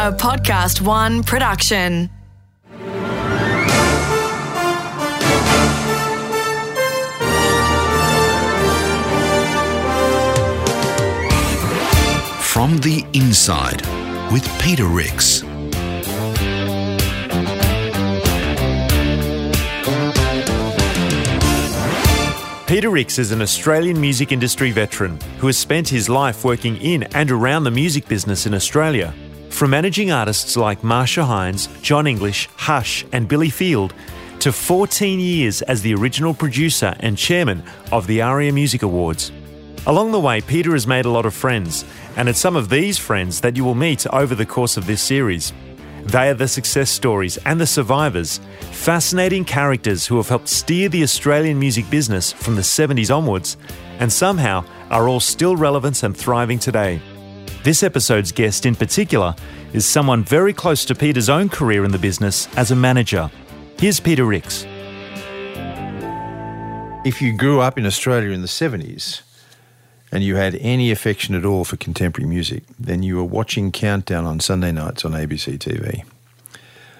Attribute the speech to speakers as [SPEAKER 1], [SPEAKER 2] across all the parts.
[SPEAKER 1] a Podcast One production.
[SPEAKER 2] From the Inside with Peter Rix.
[SPEAKER 3] Peter Rix is an Australian music industry veteran who has spent his life working in and around the music business in Australia. From managing artists like Marcia Hines, John English, Hush, and Billy Field, to 14 years as the original producer and chairman of the ARIA Music Awards. Along the way, Peter has made a lot of friends, and it's some of these friends that you will meet over the course of this series. They are the success stories and the survivors, fascinating characters who have helped steer the Australian music business from the 70s onwards, and somehow are all still relevant and thriving today. This episode's guest in particular is someone very close to Peter's own career in the business as a manager. Here's Peter Rix.
[SPEAKER 4] If you grew up in Australia in the 70s and you had any affection at all for contemporary music, then you were watching Countdown on Sunday nights on ABC TV.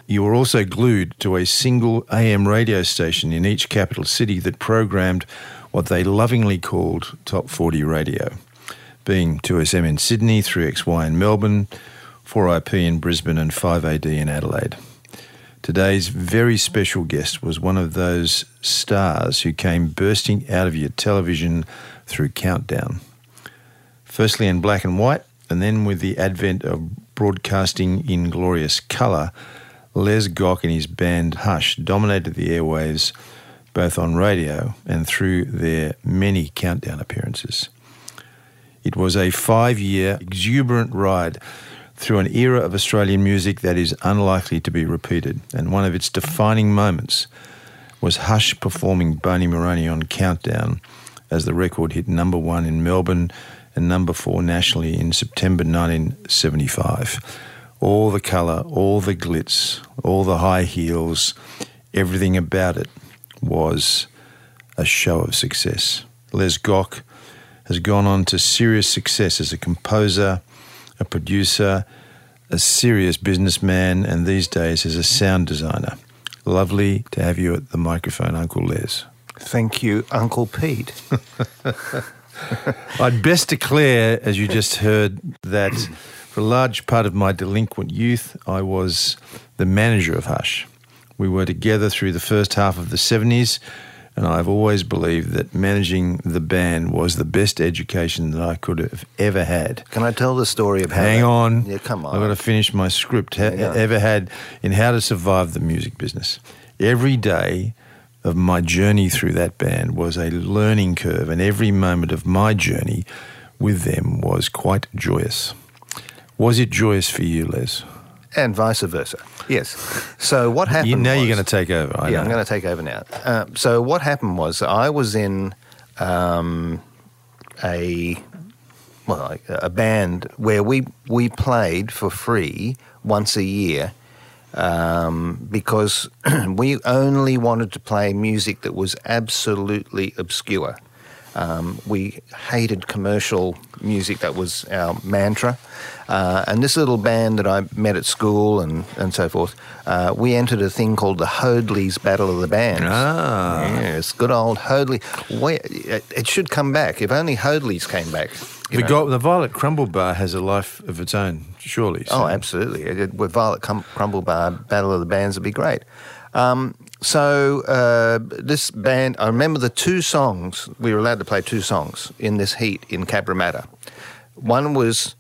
[SPEAKER 4] You were also glued to a single AM radio station in each capital city that programmed what they lovingly called Top 40 Radio, being 2SM in Sydney, 3XY in Melbourne, 4IP in Brisbane, and 5AD in Adelaide. Today's very special guest was one of those stars who came bursting out of your television through Countdown. Firstly in black and white, and then with the advent of broadcasting in glorious colour, Les Gock and his band Hush dominated the airwaves both on radio and through their many Countdown appearances. It was a five year exuberant ride through an era of Australian music that is unlikely to be repeated, and one of its defining moments was Hush performing Boney Maroney on Countdown as the record hit number one in Melbourne and number four nationally in September 1975. All the colour, all the glitz, all the high heels, everything about it was a show of success. Les Gock has gone on to serious success as a composer, a producer, a serious businessman, and these days as a sound designer. Lovely to have you at the microphone, Uncle Les.
[SPEAKER 5] Thank you, Uncle Pete.
[SPEAKER 4] I'd best declare, as you just heard, that for a large part of my delinquent youth, I was the manager of Hush. We were together through the first half of the 70s, and I've always believed that managing the band was the best education that I could have ever had.
[SPEAKER 5] Can I tell the story of how?
[SPEAKER 4] Hang
[SPEAKER 5] that-
[SPEAKER 4] on.
[SPEAKER 5] Yeah, come on.
[SPEAKER 4] I've got to finish my script. Ha- ever had in how to survive the music business. Every day of my journey through that band was a learning curve, and every moment of my journey with them was quite joyous. Was it joyous for you, Les?
[SPEAKER 5] and vice versa. Yes. So what happened?
[SPEAKER 4] You, now you're going to take over. I
[SPEAKER 5] yeah,
[SPEAKER 4] know.
[SPEAKER 5] I'm going to take over now. Uh, so what happened was I was in um, a well a band where we we played for free once a year um, because we only wanted to play music that was absolutely obscure. Um, we hated commercial music. That was our mantra. Uh, and this little band that I met at school and, and so forth, uh, we entered a thing called the Hoadley's Battle of the Bands.
[SPEAKER 4] Ah.
[SPEAKER 5] Yes, good old Hoadley. Where, it, it should come back. If only Hoadley's came back.
[SPEAKER 4] The, go- the Violet Crumble Bar has a life of its own, surely.
[SPEAKER 5] Oh, absolutely. It- it- With Violet Crumble Bar, Battle of the Bands would be great. Um, so uh, this band, I remember the two songs. We were allowed to play two songs in this heat in Cabramatta. One was,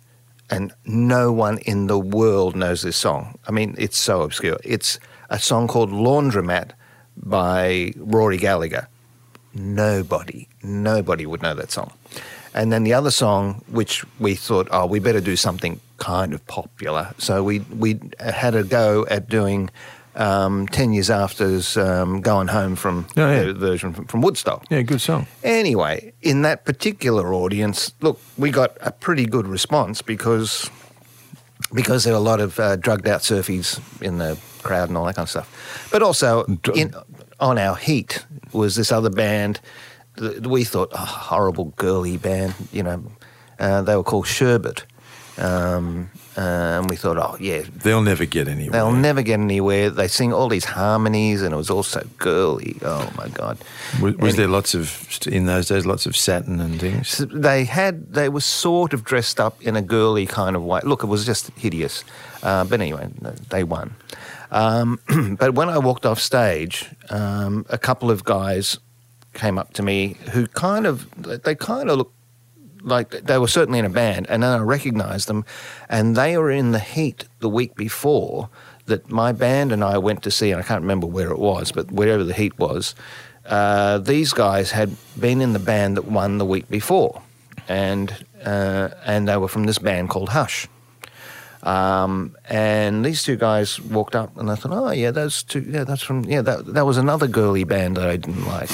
[SPEAKER 5] and no one in the world knows this song. I mean, it's so obscure. It's a song called Laundromat by Rory Gallagher. Nobody, nobody would know that song. And then the other song, which we thought, oh, we better do something kind of popular. So we we had a go at doing um, ten years after's um, "Going Home" from
[SPEAKER 4] Oh, yeah.
[SPEAKER 5] the version from, from Woodstock.
[SPEAKER 4] Yeah, good song.
[SPEAKER 5] Anyway, in that particular audience, look, we got a pretty good response because because there were a lot of uh, drugged out surfies in the crowd and all that kind of stuff. But also in, on our heat was this other band that we thought, oh, horrible girly band, you know. Uh, they were called Sherbet. Um, uh, and we thought, oh yeah,
[SPEAKER 4] They'll never get anywhere.
[SPEAKER 5] they'll never get anywhere. They sing all these harmonies, and it was all so girly. Oh my god!
[SPEAKER 4] Was, was there lots of in those days lots of satin and things?
[SPEAKER 5] They had they were sort of dressed up in a girly kind of way. Look, it was just hideous. Uh, but anyway, they won. Um, but when I walked off stage, um, a couple of guys came up to me who kind of they kind of looked like they were certainly in a band, and then I recognised them, and they were in the heat the week before that my band and I went to see, and I can't remember where it was, but wherever the heat was, uh, these guys had been in the band that won the week before, and uh, and they were from this band called Hush. Um, and these two guys walked up, and I thought, oh yeah, those two, yeah, that's from, yeah, that that was another girly band that I didn't like.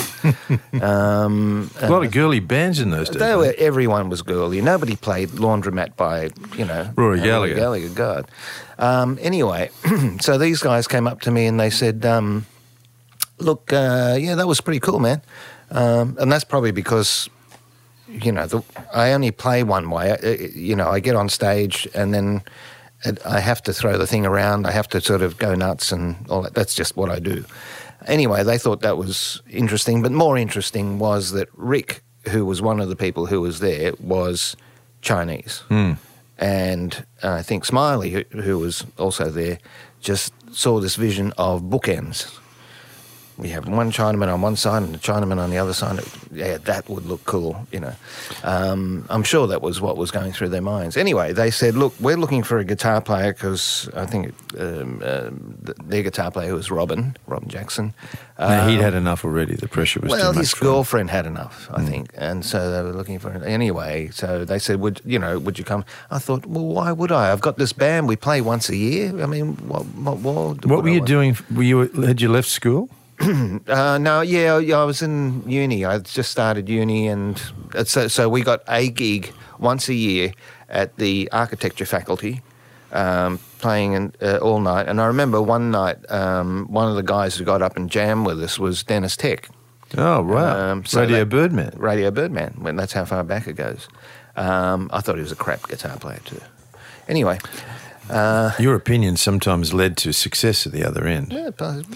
[SPEAKER 5] um,
[SPEAKER 4] A lot of girly bands in those days.
[SPEAKER 5] they were, everyone was girly. Nobody played Laundromat by, you know,
[SPEAKER 4] Rory Gallagher.
[SPEAKER 5] Gallagher, God. Um, anyway, so these guys came up to me and they said, um, look, uh, yeah, that was pretty cool, man. Um, and that's probably because, you know, the, I only play one way. You know, I get on stage and then I have to throw the thing around. I have to sort of go nuts and all that. That's just what I do. Anyway, they thought that was interesting, but more interesting was that Rick, who was one of the people who was there, was Chinese. And uh, I think Smiley, who, who was also there, just saw this vision of bookends. We have one Chinaman on one side and a Chinaman on the other side. Yeah, that would look cool, you know. Um, I'm sure that was what was going through their minds. Anyway, they said, "Look, we're looking for a guitar player because I think um, um, th- their guitar player was Robin, Robin Jackson.
[SPEAKER 4] No, he'd had enough already. The pressure was
[SPEAKER 5] Well,
[SPEAKER 4] too much.
[SPEAKER 5] his girlfriend had enough, I think, and so they were looking for it anyway. So they said, "Would you know? Would you come?" I thought, "Well, why would I? I've got this band. We play once a year. I mean, what? What, what,
[SPEAKER 4] What were
[SPEAKER 5] I
[SPEAKER 4] you
[SPEAKER 5] want?"
[SPEAKER 4] doing? Were you had you left school?
[SPEAKER 5] Uh, no, yeah, I was in uni. I just started uni, and uh, so so we got a gig once a year at the architecture faculty, um, playing in, uh, all night. And I remember one night, um, one of the guys who got up and jammed with us was Deniz Tek.
[SPEAKER 4] Oh wow,
[SPEAKER 5] Um, so
[SPEAKER 4] Radio
[SPEAKER 5] they-
[SPEAKER 4] Birdman.
[SPEAKER 5] Radio Birdman. When that's how far back it goes. Um, I thought he was a crap guitar player too. Anyway,
[SPEAKER 4] Your opinion sometimes led to success at the other end.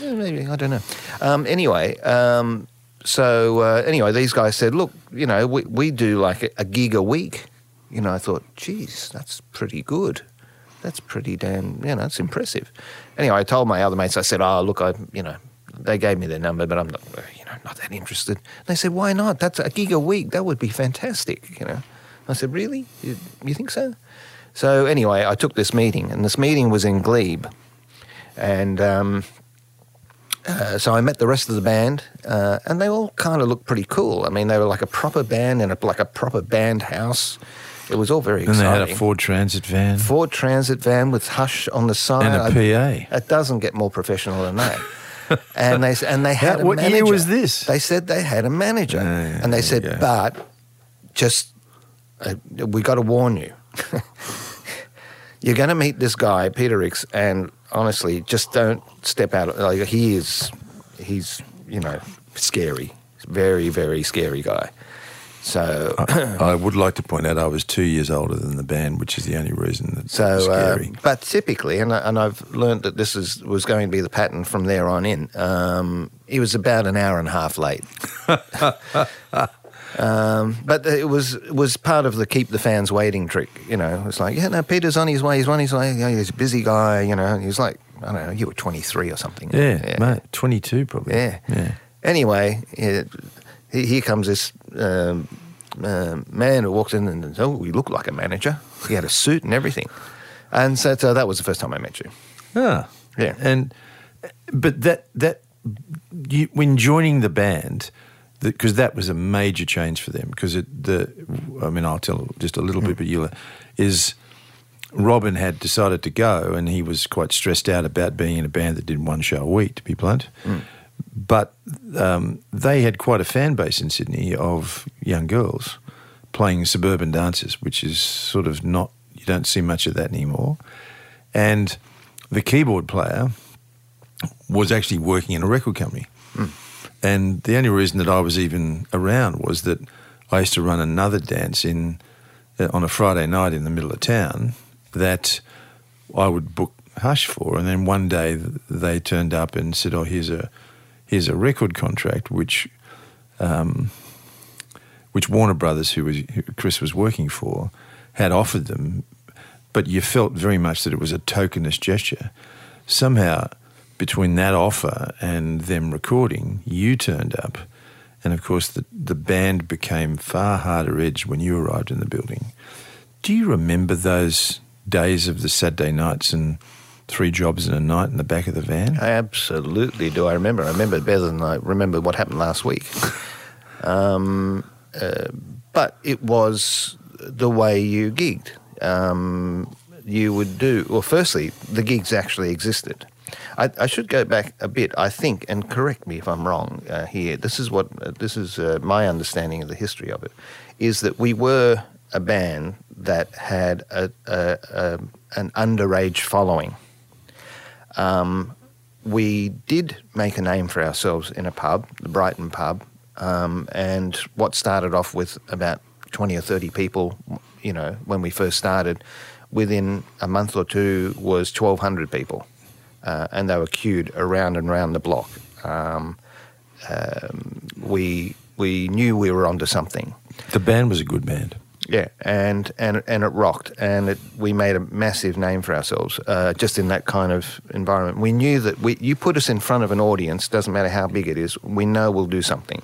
[SPEAKER 5] yeah, maybe I don't know. Um, anyway, um, so uh, anyway, these guys said, "Look, you know, we we do like a, a gig a week." You know, I thought, "Geez, that's pretty good. That's pretty damn, you know, that's impressive." Anyway, I told my other mates. I said, "Oh, look, I, you know." They gave me their number, but I'm not, uh, you know, not that interested. They said, "Why not? That's a gig a week. That would be fantastic." You know, I said, "Really? You, you think so?" So anyway, I took this meeting, and this meeting was in Glebe, and um, uh, so I met the rest of the band, uh, and they all kind of looked pretty cool. I mean, they were like a proper band in a, like a proper band house. It was all very
[SPEAKER 4] And they
[SPEAKER 5] exciting.
[SPEAKER 4] had a Ford Transit van
[SPEAKER 5] Ford Transit van with Hush on the side.
[SPEAKER 4] and a
[SPEAKER 5] I-
[SPEAKER 4] PA.
[SPEAKER 5] it doesn't get more professional than that. and they and they had
[SPEAKER 4] How-
[SPEAKER 5] a
[SPEAKER 4] what year was this?
[SPEAKER 5] They said they had a manager,
[SPEAKER 4] Ah, yeah,
[SPEAKER 5] and they said, "But just uh, we got to warn you. You're going to meet this guy, Peter Rix, and honestly, just don't step out. Like he is, he's you know scary, very very scary guy. So
[SPEAKER 4] I would like to point out I was two years older than the band, which is the only reason that
[SPEAKER 5] So, uh,
[SPEAKER 4] scary.
[SPEAKER 5] but typically, and, I, and I've learned that this is was going to be the pattern from there on in. Um, he was about an hour and a half late, um, but it was was part of the keep the fans waiting trick. You know, it's like, yeah, no, Peter's on his way. He's on his way. You know, he's a busy guy. You know, he was like, I don't know, you were twenty three or something.
[SPEAKER 4] yeah, mate, 22 probably.
[SPEAKER 5] Yeah.
[SPEAKER 4] yeah.
[SPEAKER 5] Anyway, he- here comes this um, uh, man who walks in and oh, we look like a manager. He had a suit and everything, and so, so that was the first time I met you.
[SPEAKER 4] Ah,
[SPEAKER 5] Yeah.
[SPEAKER 4] And but that that you, when joining the band, because that was a major change for them. Because the I mean, I'll tell just a little bit, but you'll is. Robin had decided to go, and he was quite stressed out about being in a band that did one show a week. To be blunt, but um, they had quite a fan base in Sydney of young girls playing suburban dances, which is sort of not you don't see much of that anymore. And the keyboard player was actually working in a record company. And the only reason that I was even around was that I used to run another dance in uh, on a Friday night in the middle of town that I would book Hush for, and then one day they turned up and said, "Oh, here's a here's a record contract which." Um, which Warner Brothers, who was who Chris was working for, had offered them, but you felt very much that it was a tokenist gesture. Somehow, between that offer and them recording, you turned up, and of course the the band became far harder edged when you arrived in the building. Do you remember those days of the Saturday nights and three jobs in a night in the back of the van?
[SPEAKER 5] I absolutely do. I remember. I remember better than I remember what happened last week. Um, uh, but it was the way you gigged. Um, you would do, well, firstly, the gigs actually existed. I, I, should go back a bit, I think, and correct me if I'm wrong uh, here. This is what, uh, this is uh, my understanding of the history of it, is that we were a band that had a, a, a an underage following. Um, we did make a name for ourselves in a pub, the Brighton pub, um, and what started off with about 20 or 30 people, you know, when we first started, within a month or two was 1,200 people. Uh, and they were queued around and around the block. Um, um, we, we knew we were onto something.
[SPEAKER 4] The band was a good band.
[SPEAKER 5] Yeah, and and and it rocked, and it, we made a massive name for ourselves uh, just in that kind of environment. We knew that we, you put us in front of an audience, doesn't matter how big it is, we know we'll do something.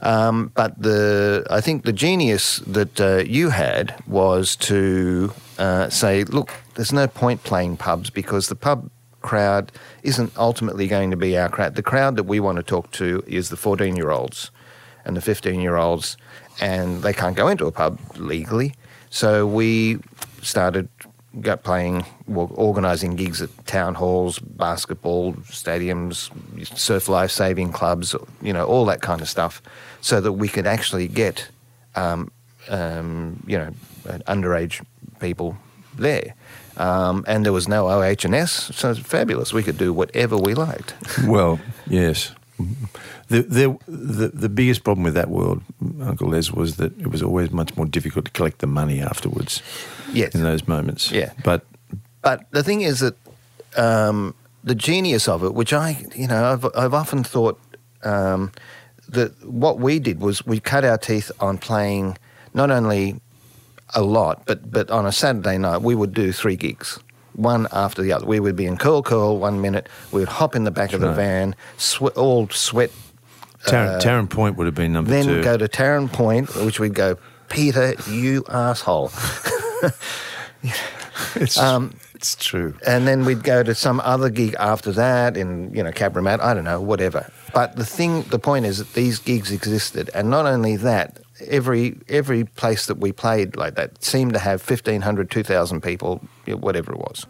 [SPEAKER 5] Um, but the I think the genius that uh, you had was to uh, say, look, there's no point playing pubs because the pub crowd isn't ultimately going to be our crowd. The crowd that we want to talk to is the 14 year olds and the 15 year olds, and they can't go into a pub legally. So we started got playing, organising gigs at town halls, basketball stadiums, surf life saving clubs, you know, all that kind of stuff, so that we could actually get, um, um, you know, underage people there. Um, and there was no OH&S, so it's fabulous. We could do whatever we liked.
[SPEAKER 4] well, yes. The, the, the, the biggest problem with that world, Uncle Les, was that it was always much more difficult to collect the money afterwards.
[SPEAKER 5] Yes.
[SPEAKER 4] In those moments.
[SPEAKER 5] Yeah.
[SPEAKER 4] But
[SPEAKER 5] but the thing is that um, the genius of it, which I, you know, I've, I've often thought um, that what we did was we cut our teeth on playing not only a lot, but but on a Saturday night we would do three gigs one after the other. We would be in Curl Curl one minute, we would hop in the back
[SPEAKER 4] That's
[SPEAKER 5] of the
[SPEAKER 4] right.
[SPEAKER 5] van, swe- all sweat.
[SPEAKER 4] Tarrant, Taren Point would have been number
[SPEAKER 5] Then
[SPEAKER 4] two.
[SPEAKER 5] go to Taren Point, which we'd go, Peter, you asshole.
[SPEAKER 4] it's,
[SPEAKER 5] um,
[SPEAKER 4] it's true.
[SPEAKER 5] and then we'd go to some other gig after that in you know Cabramatt, I don't know, whatever. But the thing, the point is that these gigs existed, and not only that, every every place that we played like that seemed to have 1,500, 2,000 people, whatever it was.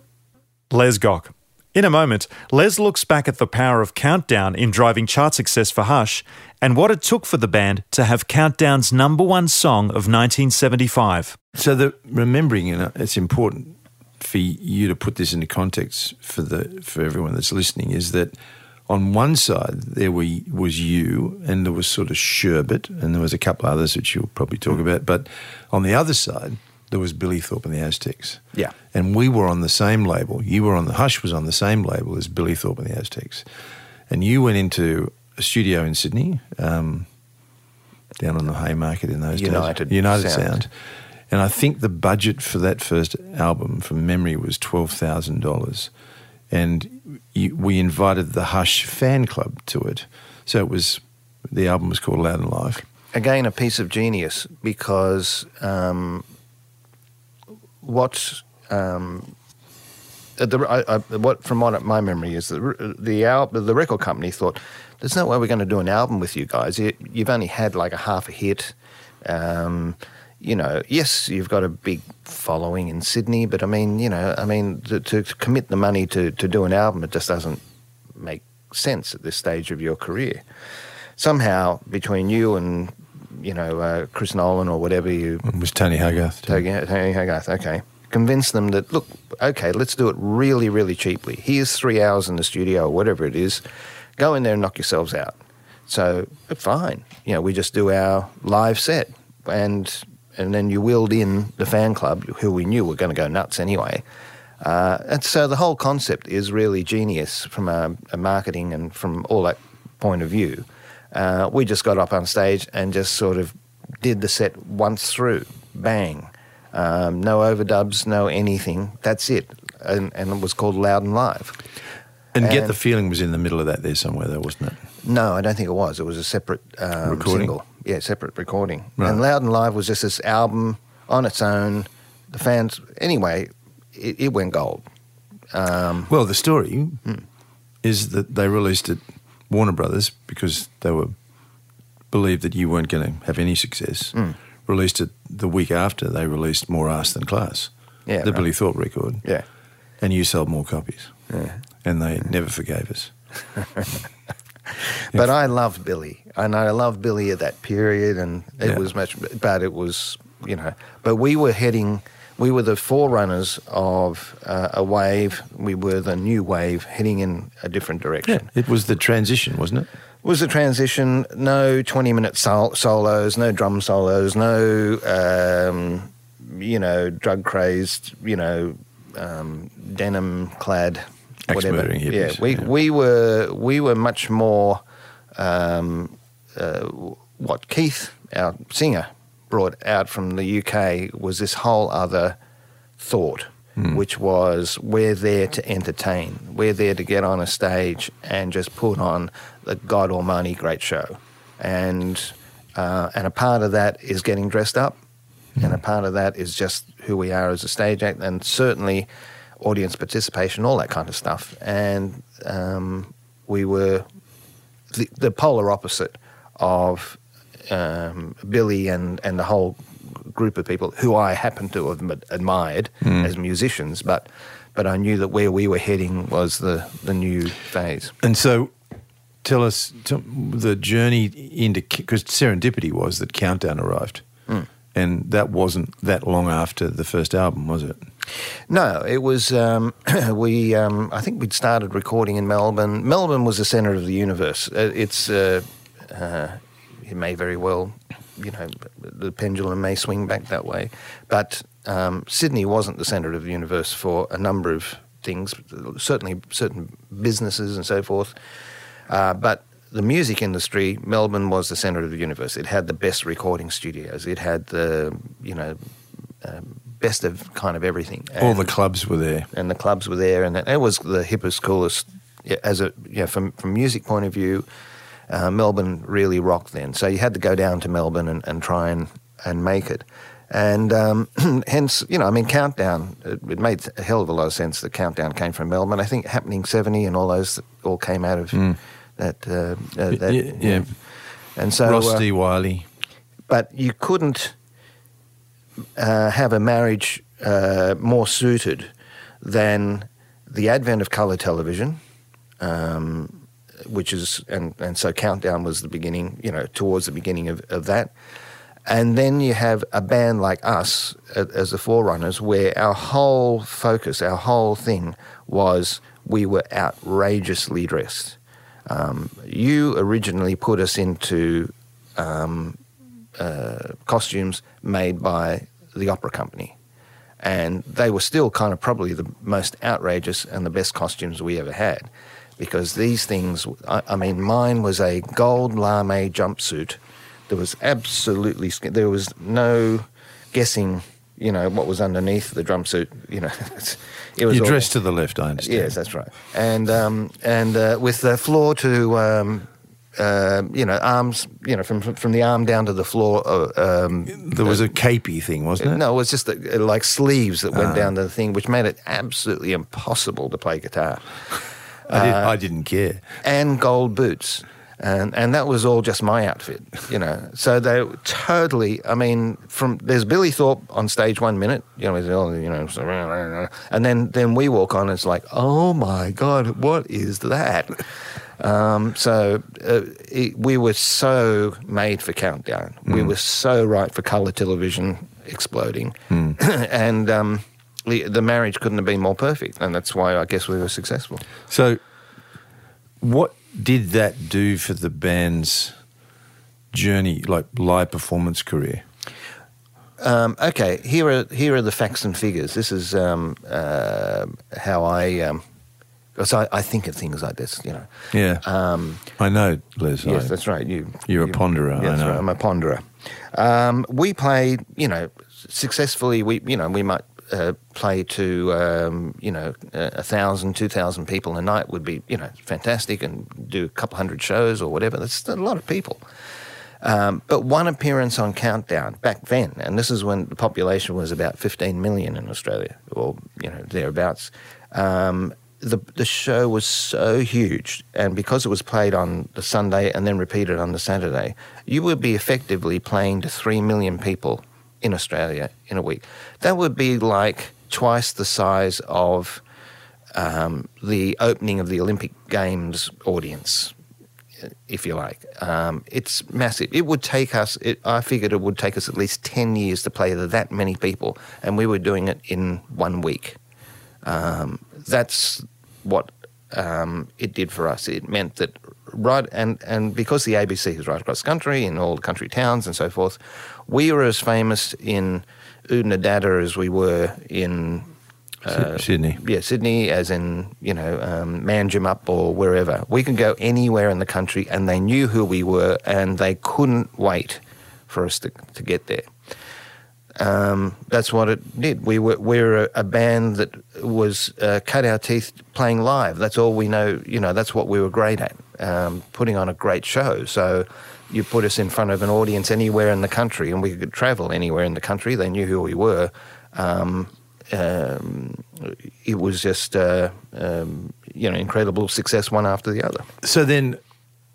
[SPEAKER 3] Les Gock. In a moment, Les looks back at the power of Countdown in driving chart success for Hush and what it took for the band to have Countdown's number one song of 1975.
[SPEAKER 4] So the remembering, you know, it's important for you to put this into context for the for everyone that's listening. Is that on one side there were, was you, and there was sort of Sherbet, and there was a couple others which you'll probably talk about. But on the other side, there was Billy Thorpe and the Aztecs.
[SPEAKER 5] Yeah.
[SPEAKER 4] and we were on the same label. You were on the Hush was on the same label as Billy Thorpe and the Aztecs, and you went into a studio in Sydney. Um, down on the Haymarket in those
[SPEAKER 5] United
[SPEAKER 4] days. United
[SPEAKER 5] Sound.
[SPEAKER 4] Sound. And I think the budget for that first album, from memory, was twelve thousand dollars, and we invited the Hush fan club to it. So it was the album was called Loud and Live.
[SPEAKER 5] Again, a piece of genius because um, what um, the I, I, what from what my memory is the the al- the record company thought there's no way we're going to do an album with you guys. You, you've only had like a half a hit. Um, you know, yes, you've got a big following in Sydney, but I mean, you know, I mean, to, to commit the money to, to do an album, it just doesn't make sense at this stage of your career. Somehow, between you and you know uh, Chris Nolan or whatever you
[SPEAKER 4] It was Tony Hogarth.
[SPEAKER 5] Tony Tony Hogarth, okay. Convince them that, look, okay, let's do it really, really cheaply. Here's three hours in the studio or whatever it is. Go in there and knock yourselves out. So, fine. You know, we just do our live set. And and then you wheeled in the fan club, who we knew were going to go nuts anyway. Uh, and so the whole concept is really genius from a, a marketing and from all that point of view. Uh, we just got up on stage and just sort of did the set once through, bang. Um, no overdubs, no anything. That's it. And, and it was called Loud and Live.
[SPEAKER 4] And, Get the Feeling was in the middle of that there somewhere, though, wasn't it?
[SPEAKER 5] No, I don't think it was. It was a separate um,
[SPEAKER 4] Recording?
[SPEAKER 5] single. Yeah, separate recording.
[SPEAKER 4] Right.
[SPEAKER 5] And Loud and Live was just this album on its own. The fans, anyway, it, it went gold. Um,
[SPEAKER 4] Well, the story is that they released it, Warner Brothers, because they were believed that you weren't going to have any success.
[SPEAKER 5] Mm.
[SPEAKER 4] Released it the week after they released More Ass Than Class,
[SPEAKER 5] Yeah,
[SPEAKER 4] the
[SPEAKER 5] right.
[SPEAKER 4] Billy Thorpe record,
[SPEAKER 5] yeah.
[SPEAKER 4] and you sold more copies,
[SPEAKER 5] Yeah.
[SPEAKER 4] and they never forgave us.
[SPEAKER 5] But I loved Billy, and I loved Billy at that period, and it
[SPEAKER 4] Yeah.
[SPEAKER 5] was much. But it was, you know, but we were heading. We were the forerunners of uh, a wave. We were the new wave heading in a different direction.
[SPEAKER 4] It was the transition, wasn't it?
[SPEAKER 5] It was the transition. No twenty-minute sol- solos, no drum solos, no um, you know drug crazed, you know um, denim clad, whatever.
[SPEAKER 4] Axe-murdering
[SPEAKER 5] Yeah, we
[SPEAKER 4] yeah.
[SPEAKER 5] we were we were much more um, uh, what Keith, our singer, brought out from the UK was this whole other thought. Which was we're there to entertain. We're there to get on a stage and just put on the God Almighty great show, and uh, and a part of that is getting dressed up, and a part of that is just who we are as a stage act, and certainly audience participation, all that kind of stuff. And um, we were the, the polar opposite of um, Billy and, and the whole group of people who I happen to have ad- admired as musicians, but but I knew that where we were heading was the, the new phase.
[SPEAKER 4] And so, tell us tell, the journey into because serendipity was that Countdown arrived, and that wasn't that long after the first album, was it?
[SPEAKER 5] No, it was um, we. Um, I think we'd started recording in Melbourne. Melbourne was the centre of the universe. Uh, It's uh, uh, it may very well, you know, the pendulum may swing back that way, but um, Sydney wasn't the centre of the universe for a number of things. Certainly, certain businesses and so forth. Uh, but the music industry, Melbourne was the centre of the universe. It had the best recording studios. It had the, you know, um, best of kind of everything.
[SPEAKER 4] All the clubs were there.
[SPEAKER 5] and the clubs were there, and it was the hippest, coolest. As a yeah, from from music point of view, uh, Melbourne really rocked then. So you had to go down to Melbourne and, and try and and make it, and um, hence you know I mean Countdown. It, it made a hell of a lot of sense that Countdown came from Melbourne. I think Happening Seventy and all those all came out of that. Uh, uh, that
[SPEAKER 4] Mm. Y- yeah.
[SPEAKER 5] And so
[SPEAKER 4] Ross
[SPEAKER 5] uh,
[SPEAKER 4] Wyllie.
[SPEAKER 5] but you couldn't uh, have a marriage uh, more suited than the advent of colour television, um, which is and and so Countdown was the beginning, you know, towards the beginning of, of that. And then you have a band like us as the forerunners, where our whole focus, our whole thing was we were outrageously dressed. Um, you originally put us into um, uh, costumes made by the opera company. And they were still kind of probably the most outrageous and the best costumes we ever had. Because these things, I, I mean, mine was a gold lame jumpsuit. There was absolutely, there was no guessing, you know, what was underneath the drum suit, You know, it was
[SPEAKER 4] You dressed to the left, I understand.
[SPEAKER 5] Yes, that's right. And um, and uh, with the floor to um, uh, you know arms, you know from from the arm down to the floor. Uh, um,
[SPEAKER 4] There was a capey thing, wasn't it?
[SPEAKER 5] no, it was just uh, like sleeves that went down to the thing, which made it absolutely impossible to play guitar.
[SPEAKER 4] I, did,
[SPEAKER 5] uh,
[SPEAKER 4] I didn't care.
[SPEAKER 5] And gold boots. And, and that was all just my outfit, you know. So they totally. I mean, from there's Billy Thorpe on stage one minute, you know, you know, and then then we walk on. And it's like, oh my god, what is that? Um, so uh, it, we were so made for countdown. We were so right for color television exploding, and um, the, the marriage couldn't have been more perfect. And that's why I guess we were successful.
[SPEAKER 4] So, what did that do for the band's journey, like live performance career?
[SPEAKER 5] um, okay, here are here are the facts and figures. This is um, uh, how I. Um, because I, I think of things like this, you know.
[SPEAKER 4] Yeah.
[SPEAKER 5] Um,
[SPEAKER 4] I know, Les.
[SPEAKER 5] yes,
[SPEAKER 4] I-
[SPEAKER 5] that's right. You,
[SPEAKER 4] You're a ponderer, I
[SPEAKER 5] yeah, that's
[SPEAKER 4] know.
[SPEAKER 5] right. I'm a ponderer. Um, we played, you know, successfully. We, you know, we might uh, play to, um, you know, a thousand, two thousand people a night would be, you know, fantastic, and do a couple hundred shows or whatever. That's a lot of people. Um, but one appearance on Countdown back then, and this is when the population was about 15 million in Australia, or you know thereabouts. Um, the the show was so huge, and because it was played on the Sunday and then repeated on the Saturday, you would be effectively playing to three million people in Australia in a week. That would be like twice the size of um, the opening of the Olympic Games audience if you like. Um, it's massive. It would take us, it, I figured it would take us at least 10 years to play that many people, and we were doing it in one week. Um, that's what um, it did for us. It meant that right, and, and because the ABC is right across the country in all the country towns and so forth, we were as famous in Oodnadatta as we were in
[SPEAKER 4] Syd- Sydney.
[SPEAKER 5] yeah, Sydney, as in you know um, Manjimup or wherever. We could go anywhere in the country, and they knew who we were, and they couldn't wait for us to, to get there. Um, that's what it did. We were we're a, a band that was uh, cut our teeth playing live. That's all we know. You know, that's what we were great at, um, putting on a great show. So. You put us in front of an audience anywhere in the country, and we could travel anywhere in the country. They knew who we were. Um, um, it was just uh, um, you know incredible success one after the other.
[SPEAKER 4] So then,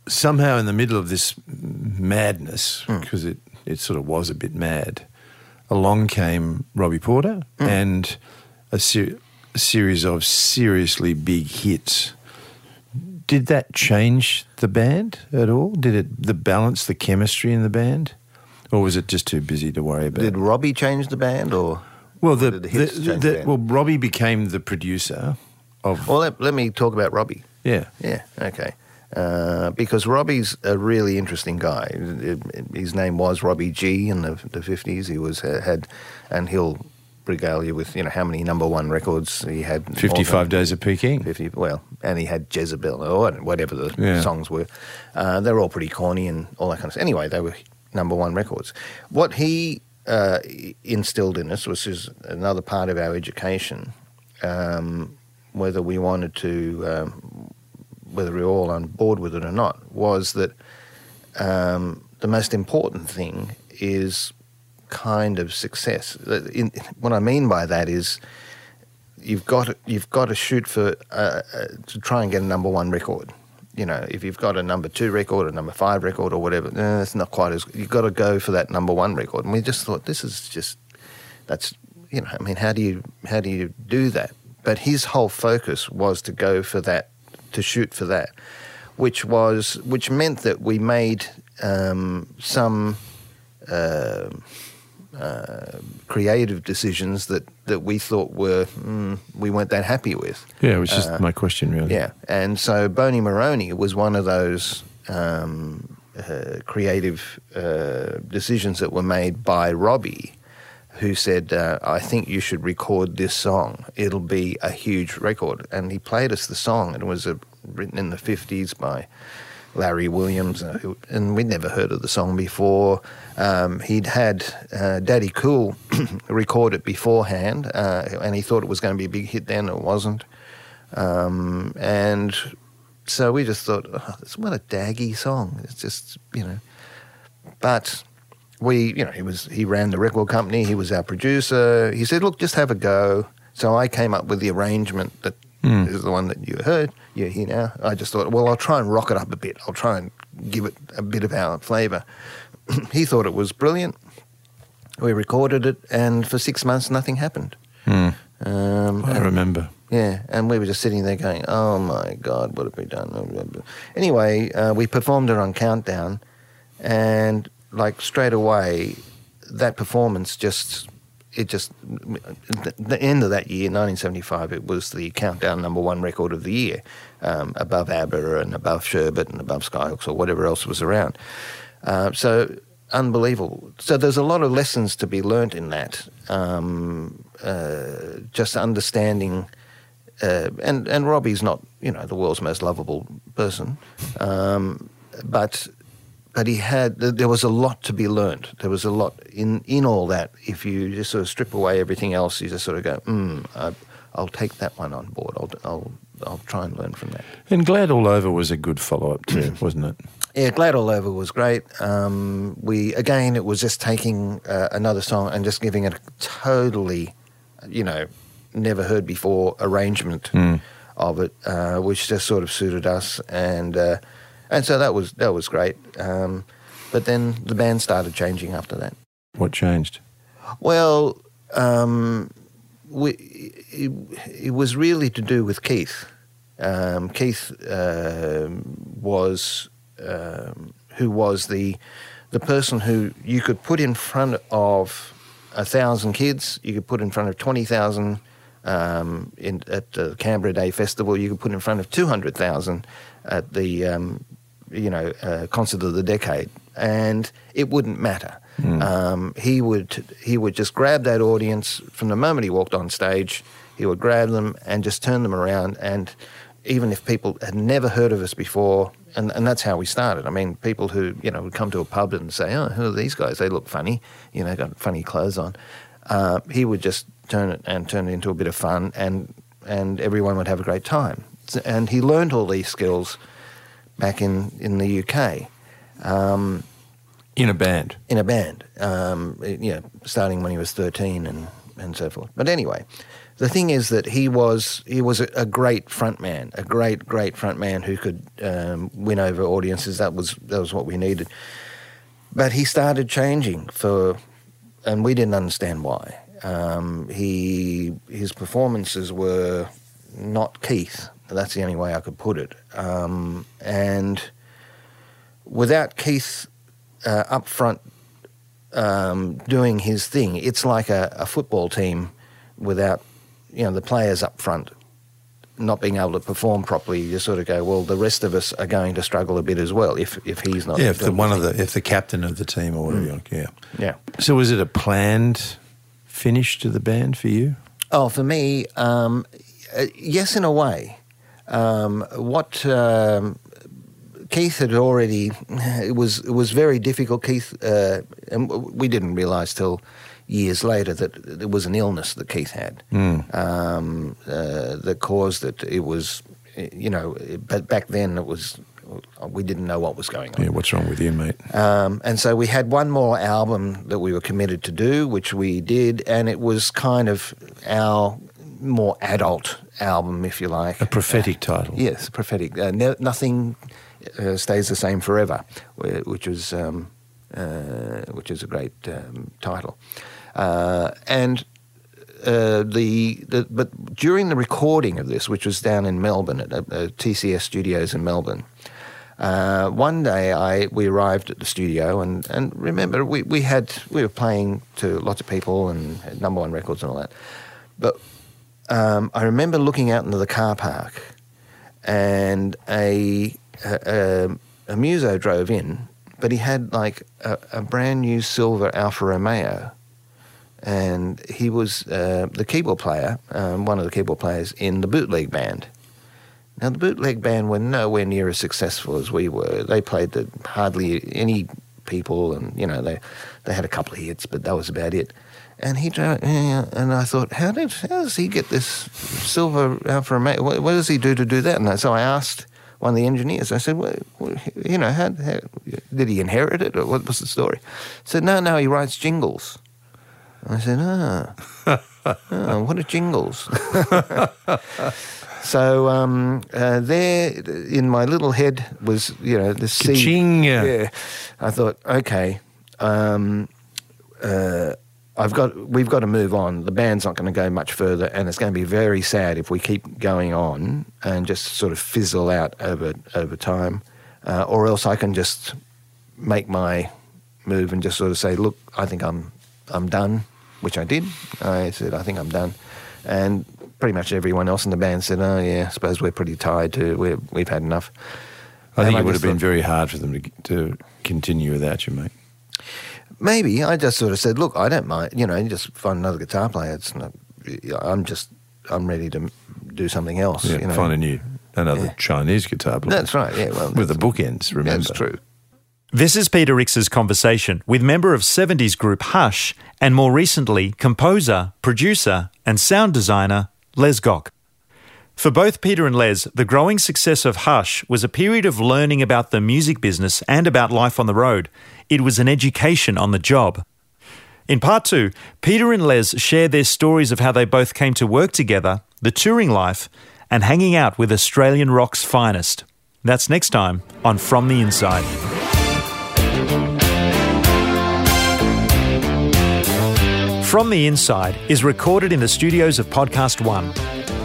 [SPEAKER 4] somehow in the middle of this madness, because it, it sort of was a bit mad, along came Robbie Porter and a, ser- a series of seriously big hits. Did that change the band at all? Did it the balance, the chemistry in the band, or was it just too busy to worry about?
[SPEAKER 5] Did Robbie change the band, or
[SPEAKER 4] well, the,
[SPEAKER 5] the
[SPEAKER 4] the- the- well, Robbie became the producer of
[SPEAKER 5] well, let, let me talk about Robbie.
[SPEAKER 4] yeah.
[SPEAKER 5] Yeah, okay. Uh, because Robbie's a really interesting guy. His name was Rob E.G. in the the fifties. He was had, and he'll regale you with you know how many number one records he had.
[SPEAKER 4] Fifty-five days of Peking.
[SPEAKER 5] 50, well, and he had Jezebel or whatever the
[SPEAKER 4] Yeah.
[SPEAKER 5] songs were. Uh, they were all pretty corny and all that kind of stuff. Anyway, they were number one records. What he uh, instilled in us, which is another part of our education, um, whether we wanted to, um, whether we were all on board with it or not, was that um, the most important thing is kind of success. In, what I mean by that is you've got to, you've got to shoot for uh, uh, to try and get a number one record. You know, if you've got a number two record, a number five record, or whatever, eh, it's not quite as. You've got to go for that number one record. And we just thought this is just that's you know, I mean, how do you how do you do that? But his whole focus was to go for that, to shoot for that, which was which meant that we made um, some. Uh, uh, creative decisions that, that we thought were mm, we weren't that happy with.
[SPEAKER 4] Yeah, it was just my question, really.
[SPEAKER 5] Yeah, and so Boney Maroney was one of those um, uh, creative uh, decisions that were made by Robbie, who said, uh, "I think you should record this song. It'll be a huge record." And he played us the song, and it was uh written in the fifties by. Larry Williams, uh, and we'd never heard of the song before. Um, he'd had uh, Daddy Cool record it beforehand, uh, and he thought it was going to be a big hit. Then it wasn't. Um, and so we just thought, oh, this what a daggy song. It's just you know, but we, you know, he was he ran the record company. He was our producer. He said, look, just have a go. So I came up with the arrangement that is the one that you heard. You hear now. I just thought, well, I'll try and rock it up a bit. I'll try and give it a bit of our flavour. he thought it was brilliant. We recorded it, and for six months, nothing happened. Um,
[SPEAKER 4] I remember.
[SPEAKER 5] yeah, and we were just sitting there going, "Oh my God, what have we done?" Anyway, uh, we performed it on Countdown, and like straight away, that performance just it just the, end of that year, 1975, it was the Countdown number one record of the year, um, above ABBA and above Sherbet and above Skyhooks or whatever else was around. Uh, so unbelievable. So there's a lot of lessons to be learnt in that. Um, uh, just understanding, uh, and and Robbie's not you know the world's most lovable person, um, but but he had there was a lot to be learnt. There was a lot in in all that. If you just sort of strip away everything else, you just sort of go, mm, I, I'll take that one on board. I'll I'll I'll try and learn from that.
[SPEAKER 4] And Glad All Over was a good follow up too, wasn't it?
[SPEAKER 5] Yeah, Glad All Over was great. Um, we again, it was just taking uh, another song and just giving it a totally, you know, never heard before arrangement of it, uh, which just sort of suited us, and uh, and so that was that was great. Um, but then the band started changing after that.
[SPEAKER 4] What changed?
[SPEAKER 5] Well, um, we, it, it was really to do with Keith. Um, Keith um was um, who was the the person who you could put in front of a thousand kids. You could put in front of twenty thousand um, in at the Canberra Day Festival. You could put in front of two hundred thousand at the um, you know uh, concert of the decade, and it wouldn't matter. Um, he would he would just grab that audience from the moment he walked on stage. He would grab them and just turn them around, and even if people had never heard of us before, and, and that's how we started. I mean, people who you know would come to a pub and say, "Oh, who are these guys? They look funny," you know, got funny clothes on. Uh, he would just turn it and turn it into a bit of fun, and and everyone would have a great time. And he learned all these skills back in in the UK um,
[SPEAKER 4] In a band.
[SPEAKER 5] in a band. Um, you know, starting when he was thirteen and and so forth. But anyway, the thing is that he was he was a, a great front man, a great great front man who could um, win over audiences. That was that was what we needed. But he started changing for, and we didn't understand why. Um, he his performances were not Keith. That's the only way I could put it. Um, and without Keith uh, up front um, doing his thing, it's like a, a football team without you know the players up front not being able to perform properly. You sort of go, well, the rest of us are going to struggle a bit as well if if he's not.
[SPEAKER 4] Yeah, if the one of the if the captain of the team or whatever. you want- Yeah.
[SPEAKER 5] yeah.
[SPEAKER 4] So was it a planned finish to the band for you?
[SPEAKER 5] Oh, for me, um, uh, yes, in a way. Um, what um, Keith had already it was it was very difficult. Keith, uh, and we didn't realise till years later that it was an illness that Keith had um, uh, that caused it. It was, you know, but back then it was we didn't know what was going on.
[SPEAKER 4] Yeah, what's wrong with you, mate?
[SPEAKER 5] Um, and so we had one more album that we were committed to do, which we did, and it was kind of our more adult album, if you like.
[SPEAKER 4] A prophetic title.
[SPEAKER 5] Yes, prophetic. Uh, no, nothing uh, stays the same forever, which was um, uh, which is a great um, title. Uh, and uh, the, the but during the recording of this, which was down in Melbourne at uh, uh, TCS Studios in Melbourne. Uh, one day, I we arrived at the studio, and, and remember we, we had we were playing to lots of people and had number one records and all that, but um, I remember looking out into the car park, and a a, a, a muso drove in, but he had like a, a brand new silver Alfa Romeo, and he was uh, the keyboard player, um, one of the keyboard players in the bootleg band. Now the bootleg band were nowhere near as successful as we were. They played to hardly any people, and you know they they had a couple of hits, but that was about it. And he drove, and I thought, how did how does he get this silver Alfa Romeo? What, what does he do to do that? And so I asked one of the engineers. I said, well, you know, how, how, did he inherit it, or what was the story? He said, no, no, he writes jingles. I said, ah, oh, what are jingles? so um, uh, there, in my little head was, you know, the seed. Yeah, I thought, okay, um, uh, I've got, we've got to move on. The band's not going to go much further, and it's going to be very sad if we keep going on and just sort of fizzle out over over time, uh, or else I can just make my move and just sort of say, look, I think I'm I'm done, which I did. I said, I think I'm done, and pretty much everyone else in the band said, oh yeah, I suppose we're pretty tired too. We're, we've had enough.
[SPEAKER 4] I think
[SPEAKER 5] And
[SPEAKER 4] it would have been
[SPEAKER 5] thought-
[SPEAKER 4] very hard for them to, to continue without you, mate.
[SPEAKER 5] Maybe I just sort of said, look, I don't mind. You know, you just find another guitar player. It's not, I'm just I'm ready to do something else.
[SPEAKER 4] Yeah,
[SPEAKER 5] you know?
[SPEAKER 4] find a new another
[SPEAKER 5] Yeah.
[SPEAKER 4] Chinese guitar player.
[SPEAKER 5] That's right. Yeah, well,
[SPEAKER 4] with the
[SPEAKER 5] that's-
[SPEAKER 4] bookends. Remember,
[SPEAKER 5] That's true.
[SPEAKER 3] This is Peter Rix's conversation with member of 70s group Hush and more recently composer, producer, and sound designer Les Gock. For both Peter and Les, the growing success of Hush was a period of learning about the music business and about life on the road. It was an education on the job. In part two, Peter and Les share their stories of how they both came to work together, the touring life, and hanging out with Australian rock's finest. That's next time on From the Inside. From the Inside is recorded in the studios of Podcast One.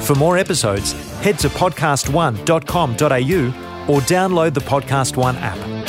[SPEAKER 3] For more episodes, head to podcast1.com.au or download the Podcast One app.